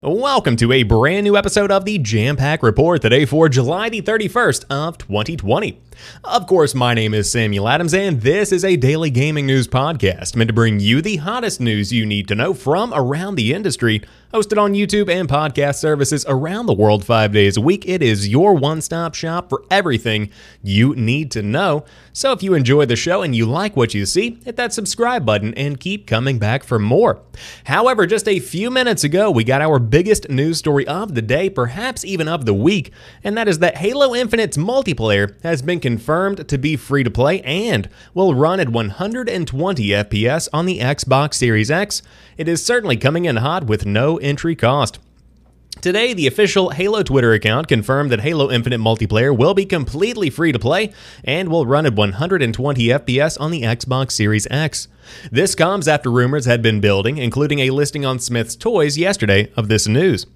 Welcome to a brand new episode of the Jampack Report today for July the 31st of 2020. Of course, my name is Samuel Adams, and this is a daily gaming news podcast meant to bring you the hottest news you need to know from around the industry. Hosted on YouTube and podcast services around the world five days a week, it is your one stop shop for everything you need to know. So if you enjoy the show and you like what you see, hit that subscribe button and keep coming back for more. However, just a few minutes ago, we got our biggest news story of the day, perhaps even of the week, and that is that Halo Infinite's multiplayer has been confirmed to be free to play and will run at 120 FPS on the Xbox Series X. It is certainly coming in hot with no entry cost. Today, the official Halo Twitter account confirmed that Halo Infinite multiplayer will be completely free to play and will run at 120 FPS on the Xbox Series X. This comes after rumors had been building, including a listing on Smyths Toys yesterday of this news.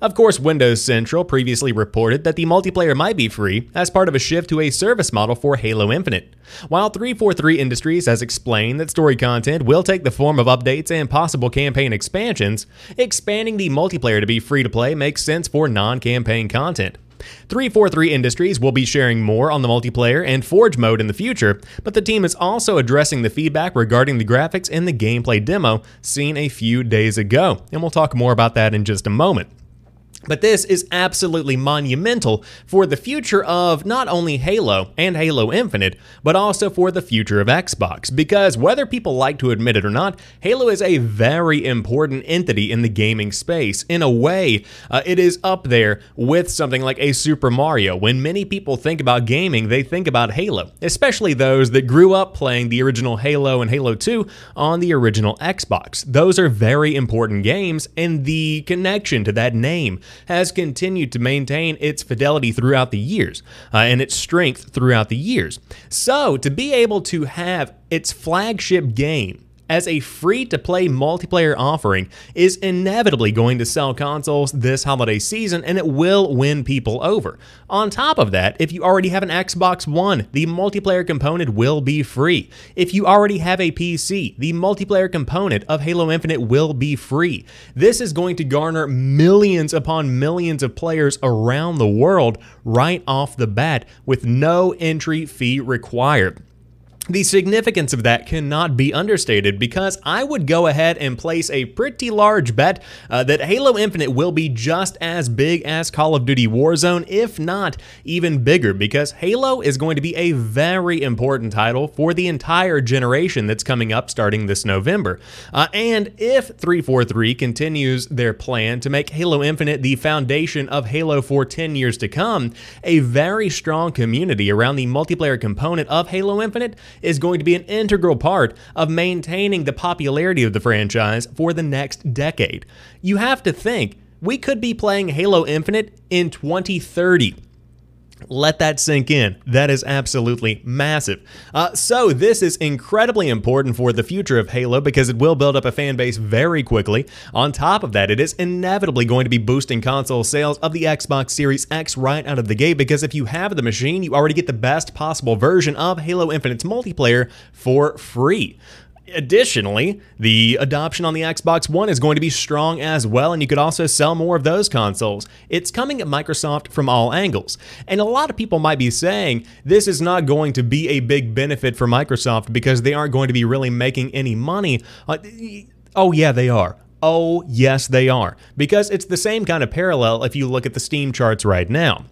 Of course, Windows Central previously reported that the multiplayer might be free as part of a shift to a service model for Halo Infinite. While 343 Industries has explained that story content will take the form of updates and possible campaign expansions, expanding the multiplayer to be free to play makes sense for non campaign content. 343 Industries will be sharing more on the multiplayer and Forge mode in the future, but the team is also addressing the feedback regarding the graphics in the gameplay demo seen a few days ago, and we'll talk more about that in just a moment. But this is absolutely monumental for the future of not only Halo and Halo Infinite, but also for the future of Xbox. Because whether people like to admit it or not, Halo is a very important entity in the gaming space. In a way, uh, it is up there with something like a Super Mario. When many people think about gaming, they think about Halo, especially those that grew up playing the original Halo and Halo 2 on the original Xbox. Those are very important games, and the connection to that name has continued to maintain its fidelity throughout the years uh, and its strength throughout the years. So, to be able to have its flagship game as a free to play multiplayer offering is inevitably going to sell consoles this holiday season and it will win people over. On top of that, if you already have an Xbox One, the multiplayer component will be free. If you already have a PC, the multiplayer component of Halo Infinite will be free. This is going to garner millions upon millions of players around the world right off the bat with no entry fee required. The significance of that cannot be understated because I would go ahead and place a pretty large bet uh, that Halo Infinite will be just as big as Call of Duty Warzone, if not even bigger, because Halo is going to be a very important title for the entire generation that's coming up starting this November. Uh, and if 343 continues their plan to make Halo Infinite the foundation of Halo for 10 years to come, a very strong community around the multiplayer component of Halo Infinite is going to be an integral part of maintaining the popularity of the franchise for the next decade. You have to think, we could be playing Halo Infinite in 2030. Let that sink in. That is absolutely massive. Uh, so, this is incredibly important for the future of Halo because it will build up a fan base very quickly. On top of that, it is inevitably going to be boosting console sales of the Xbox Series X right out of the gate because if you have the machine, you already get the best possible version of Halo Infinite's multiplayer for free. Additionally, the adoption on the Xbox One is going to be strong as well, and you could also sell more of those consoles. It's coming at Microsoft from all angles. And a lot of people might be saying this is not going to be a big benefit for Microsoft because they aren't going to be really making any money. Uh, oh, yeah, they are. Oh, yes, they are. Because it's the same kind of parallel if you look at the Steam charts right now.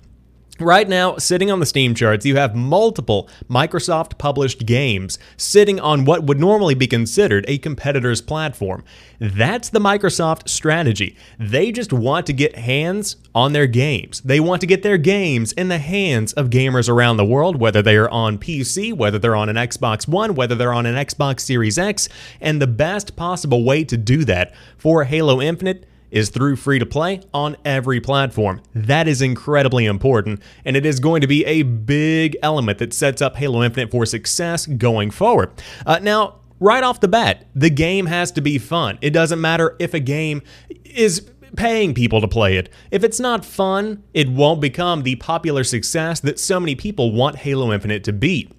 Right now, sitting on the Steam charts, you have multiple Microsoft published games sitting on what would normally be considered a competitor's platform. That's the Microsoft strategy. They just want to get hands on their games. They want to get their games in the hands of gamers around the world, whether they are on PC, whether they're on an Xbox One, whether they're on an Xbox Series X. And the best possible way to do that for Halo Infinite is through free to play on every platform. That is incredibly important, and it is going to be a big element that sets up Halo Infinite for success going forward. Uh, now, right off the bat, the game has to be fun. It doesn't matter if a game is paying people to play it. If it's not fun, it won't become the popular success that so many people want Halo Infinite to be.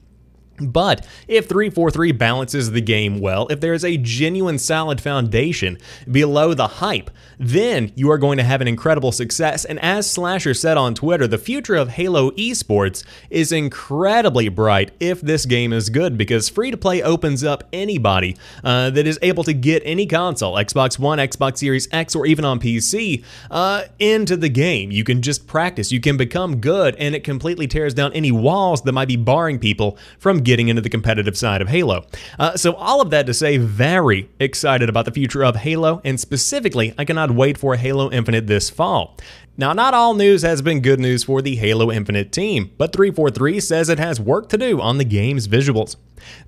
But if 343 balances the game well, if there is a genuine solid foundation below the hype, then you are going to have an incredible success. And as Slasher said on Twitter, the future of Halo esports is incredibly bright if this game is good because free to play opens up anybody uh, that is able to get any console, Xbox One, Xbox Series X, or even on PC, uh, into the game. You can just practice, you can become good, and it completely tears down any walls that might be barring people from getting into the competitive side of Halo. Uh, so, all of that to say, very excited about the future of Halo, and specifically, I cannot wait for Halo Infinite this fall. Now, not all news has been good news for the Halo Infinite team, but 343 says it has work to do on the game's visuals.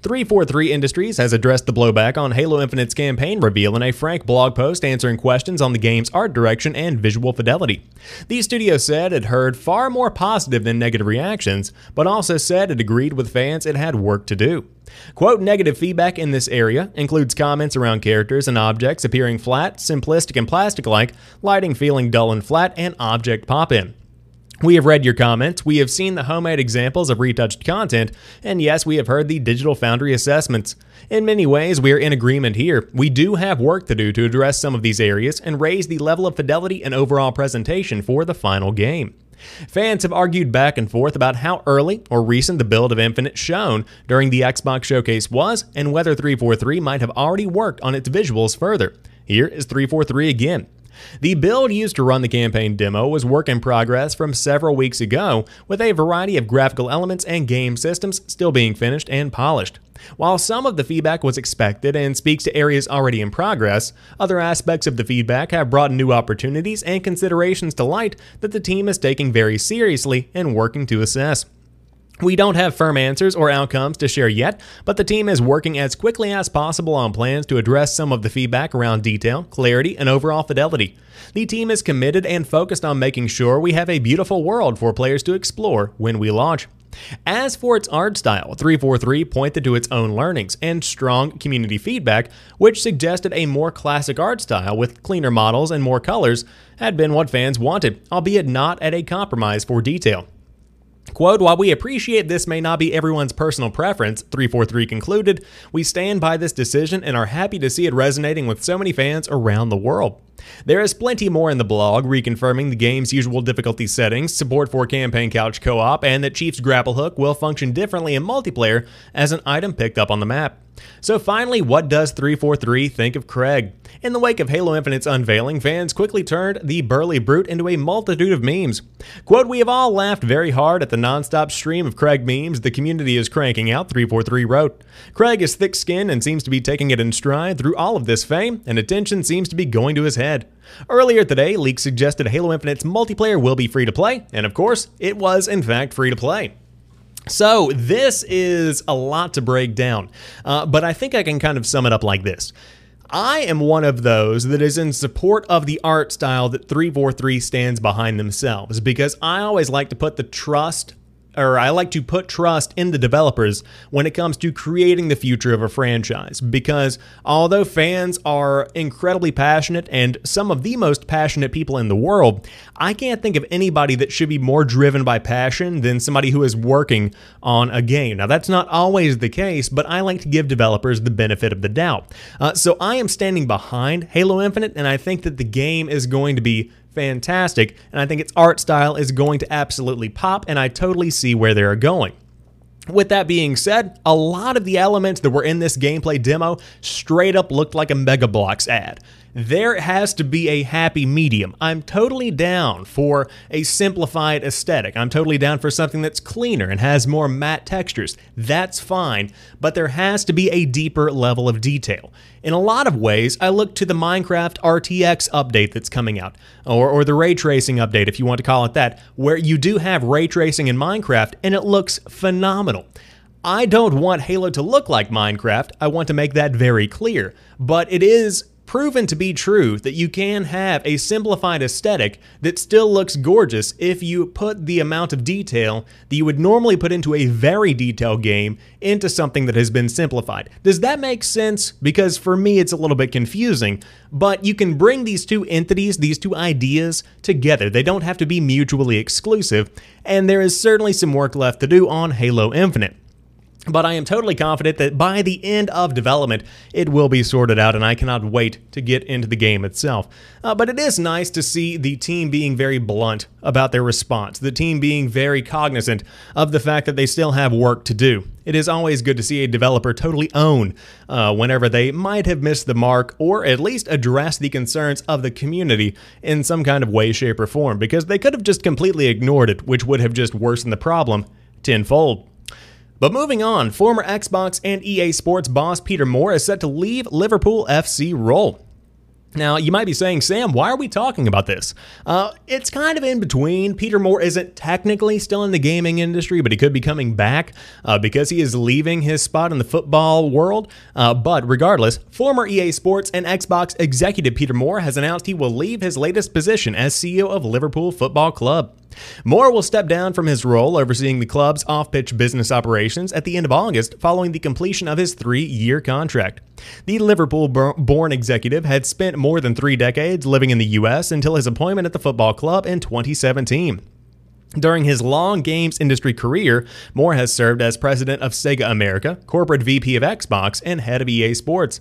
343 Industries has addressed the blowback on Halo Infinite's campaign reveal in a frank blog post answering questions on the game's art direction and visual fidelity. The studio said it heard far more positive than negative reactions, but also said it agreed with fans it had work to do. Quote, negative feedback in this area includes comments around characters and objects appearing flat, simplistic, and plastic like, lighting feeling dull and flat, and object pop in. We have read your comments, we have seen the homemade examples of retouched content, and yes, we have heard the Digital Foundry assessments. In many ways, we are in agreement here. We do have work to do to address some of these areas and raise the level of fidelity and overall presentation for the final game. Fans have argued back and forth about how early or recent the build of Infinite shown during the Xbox showcase was and whether 343 might have already worked on its visuals further. Here is 343 again. The build used to run the campaign demo was work in progress from several weeks ago, with a variety of graphical elements and game systems still being finished and polished. While some of the feedback was expected and speaks to areas already in progress, other aspects of the feedback have brought new opportunities and considerations to light that the team is taking very seriously and working to assess. We don't have firm answers or outcomes to share yet, but the team is working as quickly as possible on plans to address some of the feedback around detail, clarity, and overall fidelity. The team is committed and focused on making sure we have a beautiful world for players to explore when we launch. As for its art style, 343 pointed to its own learnings and strong community feedback, which suggested a more classic art style with cleaner models and more colors had been what fans wanted, albeit not at a compromise for detail. Quote, while we appreciate this may not be everyone's personal preference, 343 concluded, we stand by this decision and are happy to see it resonating with so many fans around the world. There is plenty more in the blog, reconfirming the game's usual difficulty settings, support for campaign couch co op, and that Chief's grapple hook will function differently in multiplayer as an item picked up on the map. So finally, what does 343 think of Craig? In the wake of Halo Infinite's unveiling, fans quickly turned the burly brute into a multitude of memes. Quote, we have all laughed very hard at the non-stop stream of Craig memes the community is cranking out, 343 wrote. Craig is thick-skinned and seems to be taking it in stride through all of this fame, and attention seems to be going to his head. Earlier today, leaks suggested Halo Infinite's multiplayer will be free to play, and of course, it was in fact free to play. So, this is a lot to break down, uh, but I think I can kind of sum it up like this. I am one of those that is in support of the art style that 343 stands behind themselves because I always like to put the trust or I like to put trust in the developers when it comes to creating the future of a franchise. Because although fans are incredibly passionate and some of the most passionate people in the world, I can't think of anybody that should be more driven by passion than somebody who is working on a game. Now, that's not always the case, but I like to give developers the benefit of the doubt. Uh, so I am standing behind Halo Infinite, and I think that the game is going to be fantastic, and I think its art style is going to absolutely pop, and I totally see where they're going. With that being said, a lot of the elements that were in this gameplay demo straight up looked like a Mega Bloks ad there has to be a happy medium. I'm totally down for a simplified aesthetic. I'm totally down for something that's cleaner and has more matte textures. That's fine, but there has to be a deeper level of detail. In a lot of ways, I look to the Minecraft RTX update that's coming out, or, or the ray tracing update, if you want to call it that, where you do have ray tracing in Minecraft and it looks phenomenal. I don't want Halo to look like Minecraft, I want to make that very clear, but it is proven to be true that you can have a simplified aesthetic that still looks gorgeous if you put the amount of detail that you would normally put into a very detailed game into something that has been simplified. Does that make sense? Because for me, it's a little bit confusing, but you can bring these two entities, these two ideas together. They don't have to be mutually exclusive, and there is certainly some work left to do on Halo Infinite. But I am totally confident that by the end of development, it will be sorted out, and I cannot wait to get into the game itself. Uh, but it is nice to see the team being very blunt about their response, the team being very cognizant of the fact that they still have work to do. It is always good to see a developer totally own uh, whenever they might have missed the mark, or at least address the concerns of the community in some kind of way, shape, or form, because they could have just completely ignored it, which would have just worsened the problem tenfold. But moving on, former Xbox and EA Sports boss Peter Moore is set to leave Liverpool FC role. Now, you might be saying, Sam, why are we talking about this? Uh, it's kind of in between. Peter Moore isn't technically still in the gaming industry, but he could be coming back uh, because he is leaving his spot in the football world. Uh, but regardless, former EA Sports and Xbox executive Peter Moore has announced he will leave his latest position as CEO of Liverpool Football Club. Moore will step down from his role overseeing the club's off pitch business operations at the end of August following the completion of his three year contract. The Liverpool born executive had spent more than three decades living in the U.S. until his appointment at the football club in 2017. During his long games industry career, Moore has served as president of Sega America, corporate VP of Xbox, and head of EA Sports.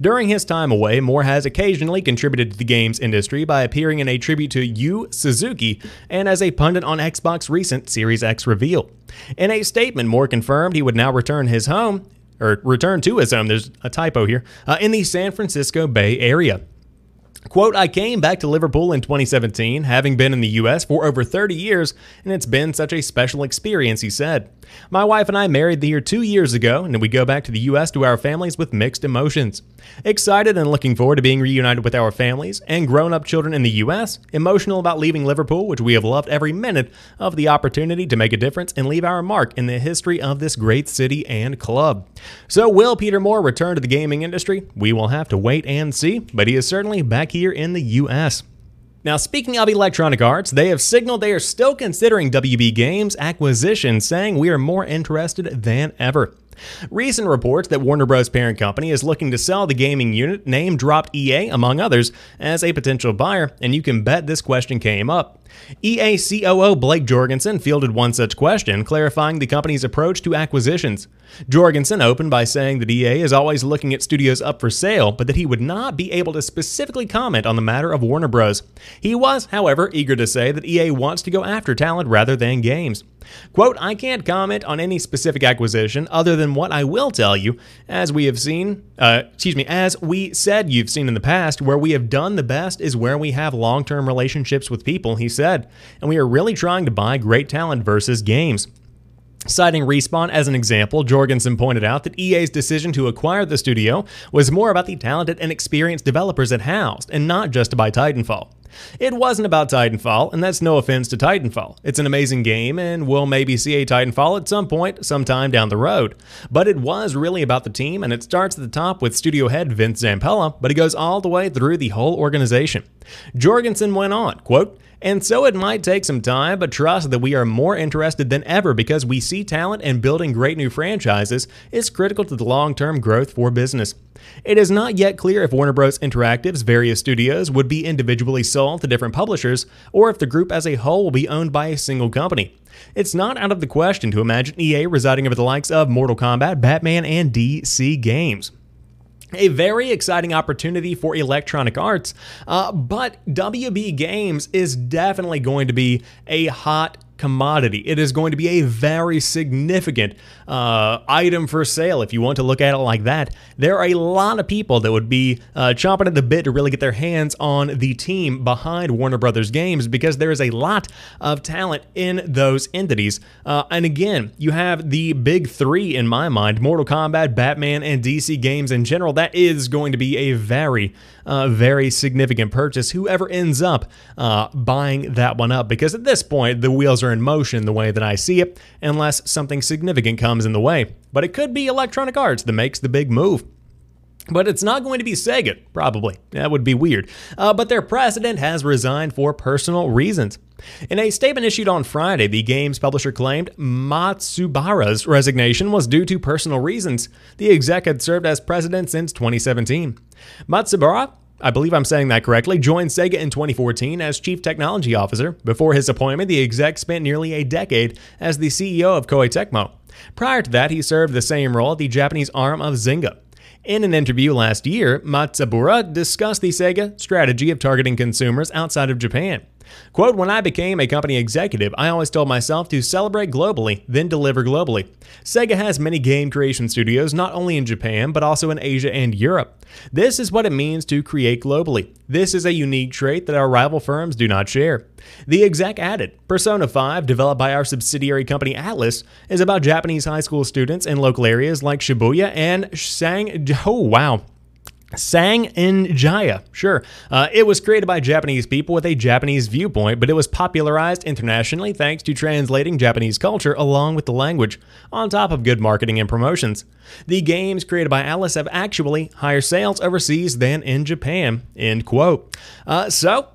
During his time away, Moore has occasionally contributed to the games industry by appearing in a tribute to Yu Suzuki and as a pundit on Xbox recent Series X reveal. In a statement, Moore confirmed he would now return his home or return to his home, there's a typo here, uh, in the San Francisco Bay Area. Quote, I came back to Liverpool in 2017, having been in the US for over 30 years, and it's been such a special experience, he said. My wife and I married here two years ago, and we go back to the US to our families with mixed emotions. Excited and looking forward to being reunited with our families and grown up children in the US, emotional about leaving Liverpool, which we have loved every minute of the opportunity to make a difference and leave our mark in the history of this great city and club. So, will Peter Moore return to the gaming industry? We will have to wait and see, but he is certainly back here in the US. Now, speaking of Electronic Arts, they have signaled they are still considering WB Games acquisition, saying we are more interested than ever. Recent reports that Warner Bros. parent company is looking to sell the gaming unit name dropped EA, among others, as a potential buyer, and you can bet this question came up. EA COO Blake Jorgensen fielded one such question, clarifying the company's approach to acquisitions. Jorgensen opened by saying that EA is always looking at studios up for sale, but that he would not be able to specifically comment on the matter of Warner Bros. He was, however, eager to say that EA wants to go after talent rather than games. Quote, I can't comment on any specific acquisition other than what I will tell you, as we have seen, uh, excuse me, as we said you've seen in the past, where we have done the best is where we have long term relationships with people, he said, and we are really trying to buy great talent versus games. Citing Respawn as an example, Jorgensen pointed out that EA's decision to acquire the studio was more about the talented and experienced developers it housed, and not just to buy Titanfall. It wasn't about Titanfall, and that's no offense to Titanfall. It's an amazing game, and we'll maybe see a Titanfall at some point, sometime down the road. But it was really about the team, and it starts at the top with studio head Vince Zampella, but it goes all the way through the whole organization. Jorgensen went on, quote, and so it might take some time, but trust that we are more interested than ever because we see talent and building great new franchises is critical to the long term growth for business. It is not yet clear if Warner Bros. Interactive's various studios would be individually sold to different publishers or if the group as a whole will be owned by a single company. It's not out of the question to imagine EA residing over the likes of Mortal Kombat, Batman, and DC games a very exciting opportunity for Electronic Arts, uh, but WB Games is definitely going to be a hot commodity. It is going to be a very significant uh, item for sale if you want to look at it like that. There are a lot of people that would be uh, chomping at the bit to really get their hands on the team behind Warner Brothers Games because there is a lot of talent in those entities. Uh, and again, you have the big three in my mind Mortal Kombat, Batman, and DC Games in general. That is going to be a very, uh, very significant purchase, whoever ends up uh, buying that one up, because at this point, the wheels are in motion the way that I see it, unless something significant comes in the way. But it could be Electronic Arts that makes the big move. But it's not going to be Sega, probably. That would be weird. Uh, but their president has resigned for personal reasons. In a statement issued on Friday, the game's publisher claimed Matsubara's resignation was due to personal reasons. The exec had served as president since 2017. Matsubara I believe I'm saying that correctly, joined Sega in 2014 as Chief Technology Officer. Before his appointment, the exec spent nearly a decade as the CEO of Koei Tecmo. Prior to that, he served the same role at the Japanese arm of Zynga. In an interview last year, Matsubara discussed the Sega strategy of targeting consumers outside of Japan. Quote, when I became a company executive, I always told myself to celebrate globally, then deliver globally. Sega has many game creation studios not only in Japan, but also in Asia and Europe. This is what it means to create globally. This is a unique trait that our rival firms do not share. The exec added Persona 5, developed by our subsidiary company Atlus, is about Japanese high school students in local areas like Shibuya and Sang. Oh, wow. Sang in Jaya, sure. Uh, it was created by Japanese people with a Japanese viewpoint, but it was popularized internationally thanks to translating Japanese culture along with the language, on top of good marketing and promotions. The games created by Alice have actually higher sales overseas than in Japan. End quote. Uh, so,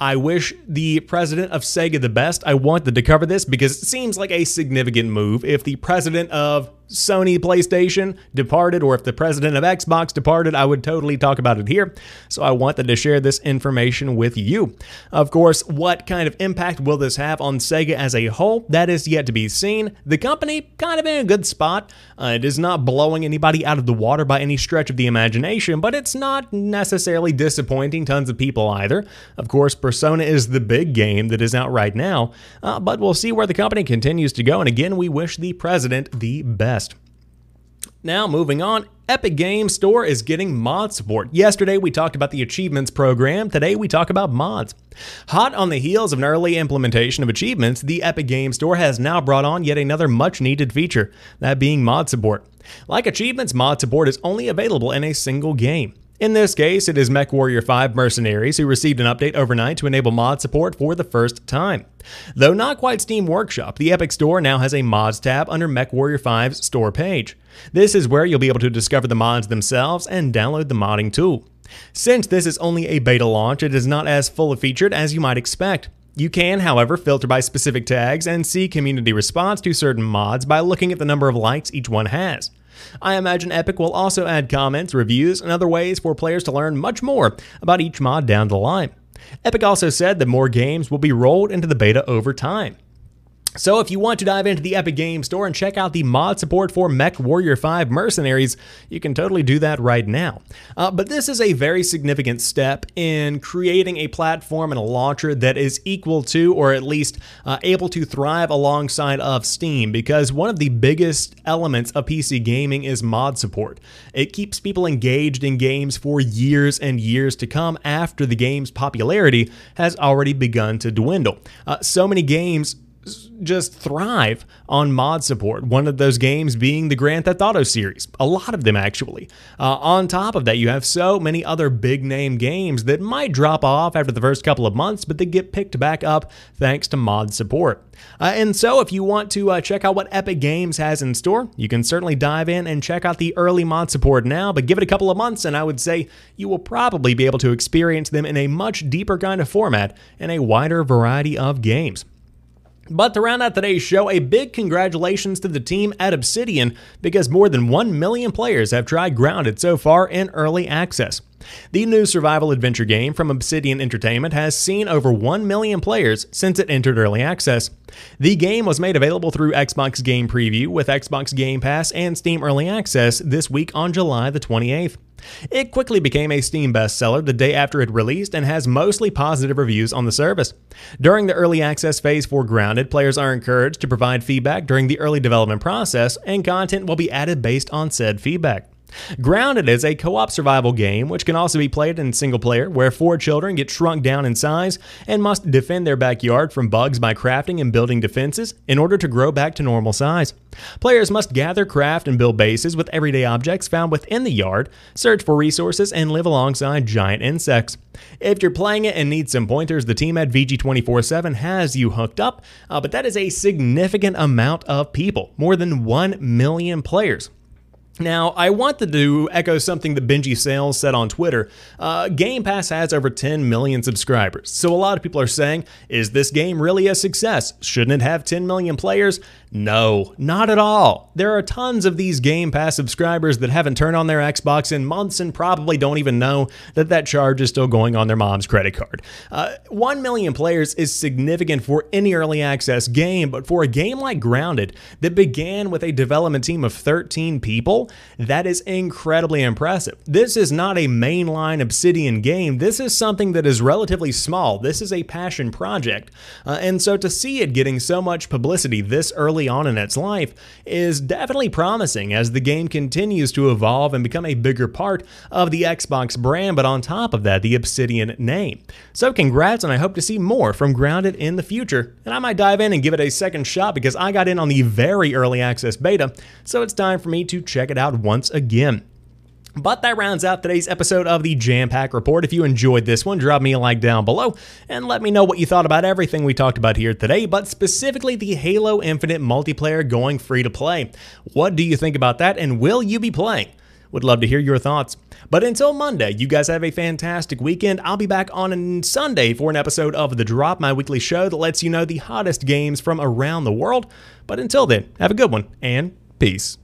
I wish the president of Sega the best. I wanted to cover this because it seems like a significant move. If the president of Sony PlayStation departed or if the president of Xbox departed, I would totally talk about it here. So I wanted to share this information with you. Of course, what kind of impact will this have on Sega as a whole? That is yet to be seen. The company kind of in a good spot. Uh, it is not blowing anybody out of the water by any stretch of the imagination, but it's not necessarily disappointing tons of people either. Of course, Persona is the big game that is out right now, uh, but we'll see where the company continues to go. And again, we wish the president the best. Now, moving on, Epic Games Store is getting mod support. Yesterday, we talked about the Achievements program. Today, we talk about mods. Hot on the heels of an early implementation of Achievements, the Epic Games Store has now brought on yet another much needed feature, that being mod support. Like Achievements, mod support is only available in a single game. In this case, it is MechWarrior 5 Mercenaries who received an update overnight to enable mod support for the first time. Though not quite Steam Workshop, the Epic Store now has a mods tab under MechWarrior 5's store page. This is where you'll be able to discover the mods themselves and download the modding tool. Since this is only a beta launch, it is not as full featured as you might expect. You can, however, filter by specific tags and see community response to certain mods by looking at the number of likes each one has. I imagine Epic will also add comments, reviews, and other ways for players to learn much more about each mod down the line. Epic also said that more games will be rolled into the beta over time. So if you want to dive into the Epic Games Store and check out the mod support for MechWarrior 5 Mercenaries, you can totally do that right now. Uh, but this is a very significant step in creating a platform and a launcher that is equal to, or at least uh, able to thrive alongside of Steam, because one of the biggest elements of PC gaming is mod support. It keeps people engaged in games for years and years to come after the game's popularity has already begun to dwindle. Uh, so many games just thrive on mod support. One of those games being the Grand Theft Auto series. A lot of them, actually. Uh, on top of that, you have so many other big name games that might drop off after the first couple of months, but they get picked back up thanks to mod support. Uh, and so, if you want to uh, check out what Epic Games has in store, you can certainly dive in and check out the early mod support now, but give it a couple of months, and I would say you will probably be able to experience them in a much deeper kind of format and a wider variety of games. But to round out today's show, a big congratulations to the team at Obsidian because more than 1 million players have tried Grounded so far in early access. The new survival adventure game from Obsidian Entertainment has seen over 1 million players since it entered early access. The game was made available through Xbox Game Preview with Xbox Game Pass and Steam Early Access this week on July the 28th. It quickly became a Steam bestseller the day after it released and has mostly positive reviews on the service. During the early access phase for Grounded, players are encouraged to provide feedback during the early development process, and content will be added based on said feedback. Grounded is a co op survival game which can also be played in single player, where four children get shrunk down in size and must defend their backyard from bugs by crafting and building defenses in order to grow back to normal size. Players must gather, craft, and build bases with everyday objects found within the yard, search for resources, and live alongside giant insects. If you're playing it and need some pointers, the team at VG247 has you hooked up, uh, but that is a significant amount of people, more than 1 million players. Now, I wanted to echo something that Benji Sales said on Twitter. Uh, game Pass has over 10 million subscribers, so a lot of people are saying, is this game really a success? Shouldn't it have 10 million players? No, not at all. There are tons of these Game Pass subscribers that haven't turned on their Xbox in months and probably don't even know that that charge is still going on their mom's credit card. Uh, 1 million players is significant for any early access game, but for a game like Grounded that began with a development team of 13 people, that is incredibly impressive. This is not a mainline Obsidian game, this is something that is relatively small. This is a passion project. Uh, and so to see it getting so much publicity this early early on in its life is definitely promising as the game continues to evolve and become a bigger part of the Xbox brand, but on top of that, the Obsidian name. So congrats, and I hope to see more from Grounded in the future. And I might dive in and give it a second shot because I got in on the very early access beta, so it's time for me to check it out once again. But that rounds out today's episode of the Jampack Report. If you enjoyed this one, drop me a like down below and let me know what you thought about everything we talked about here today, but specifically the Halo Infinite multiplayer going free to play. What do you think about that, and will you be playing? Would love to hear your thoughts. But until Monday, you guys have a fantastic weekend. I'll be back on Sunday for an episode of The Drop, my weekly show that lets you know the hottest games from around the world. But until then, have a good one and peace.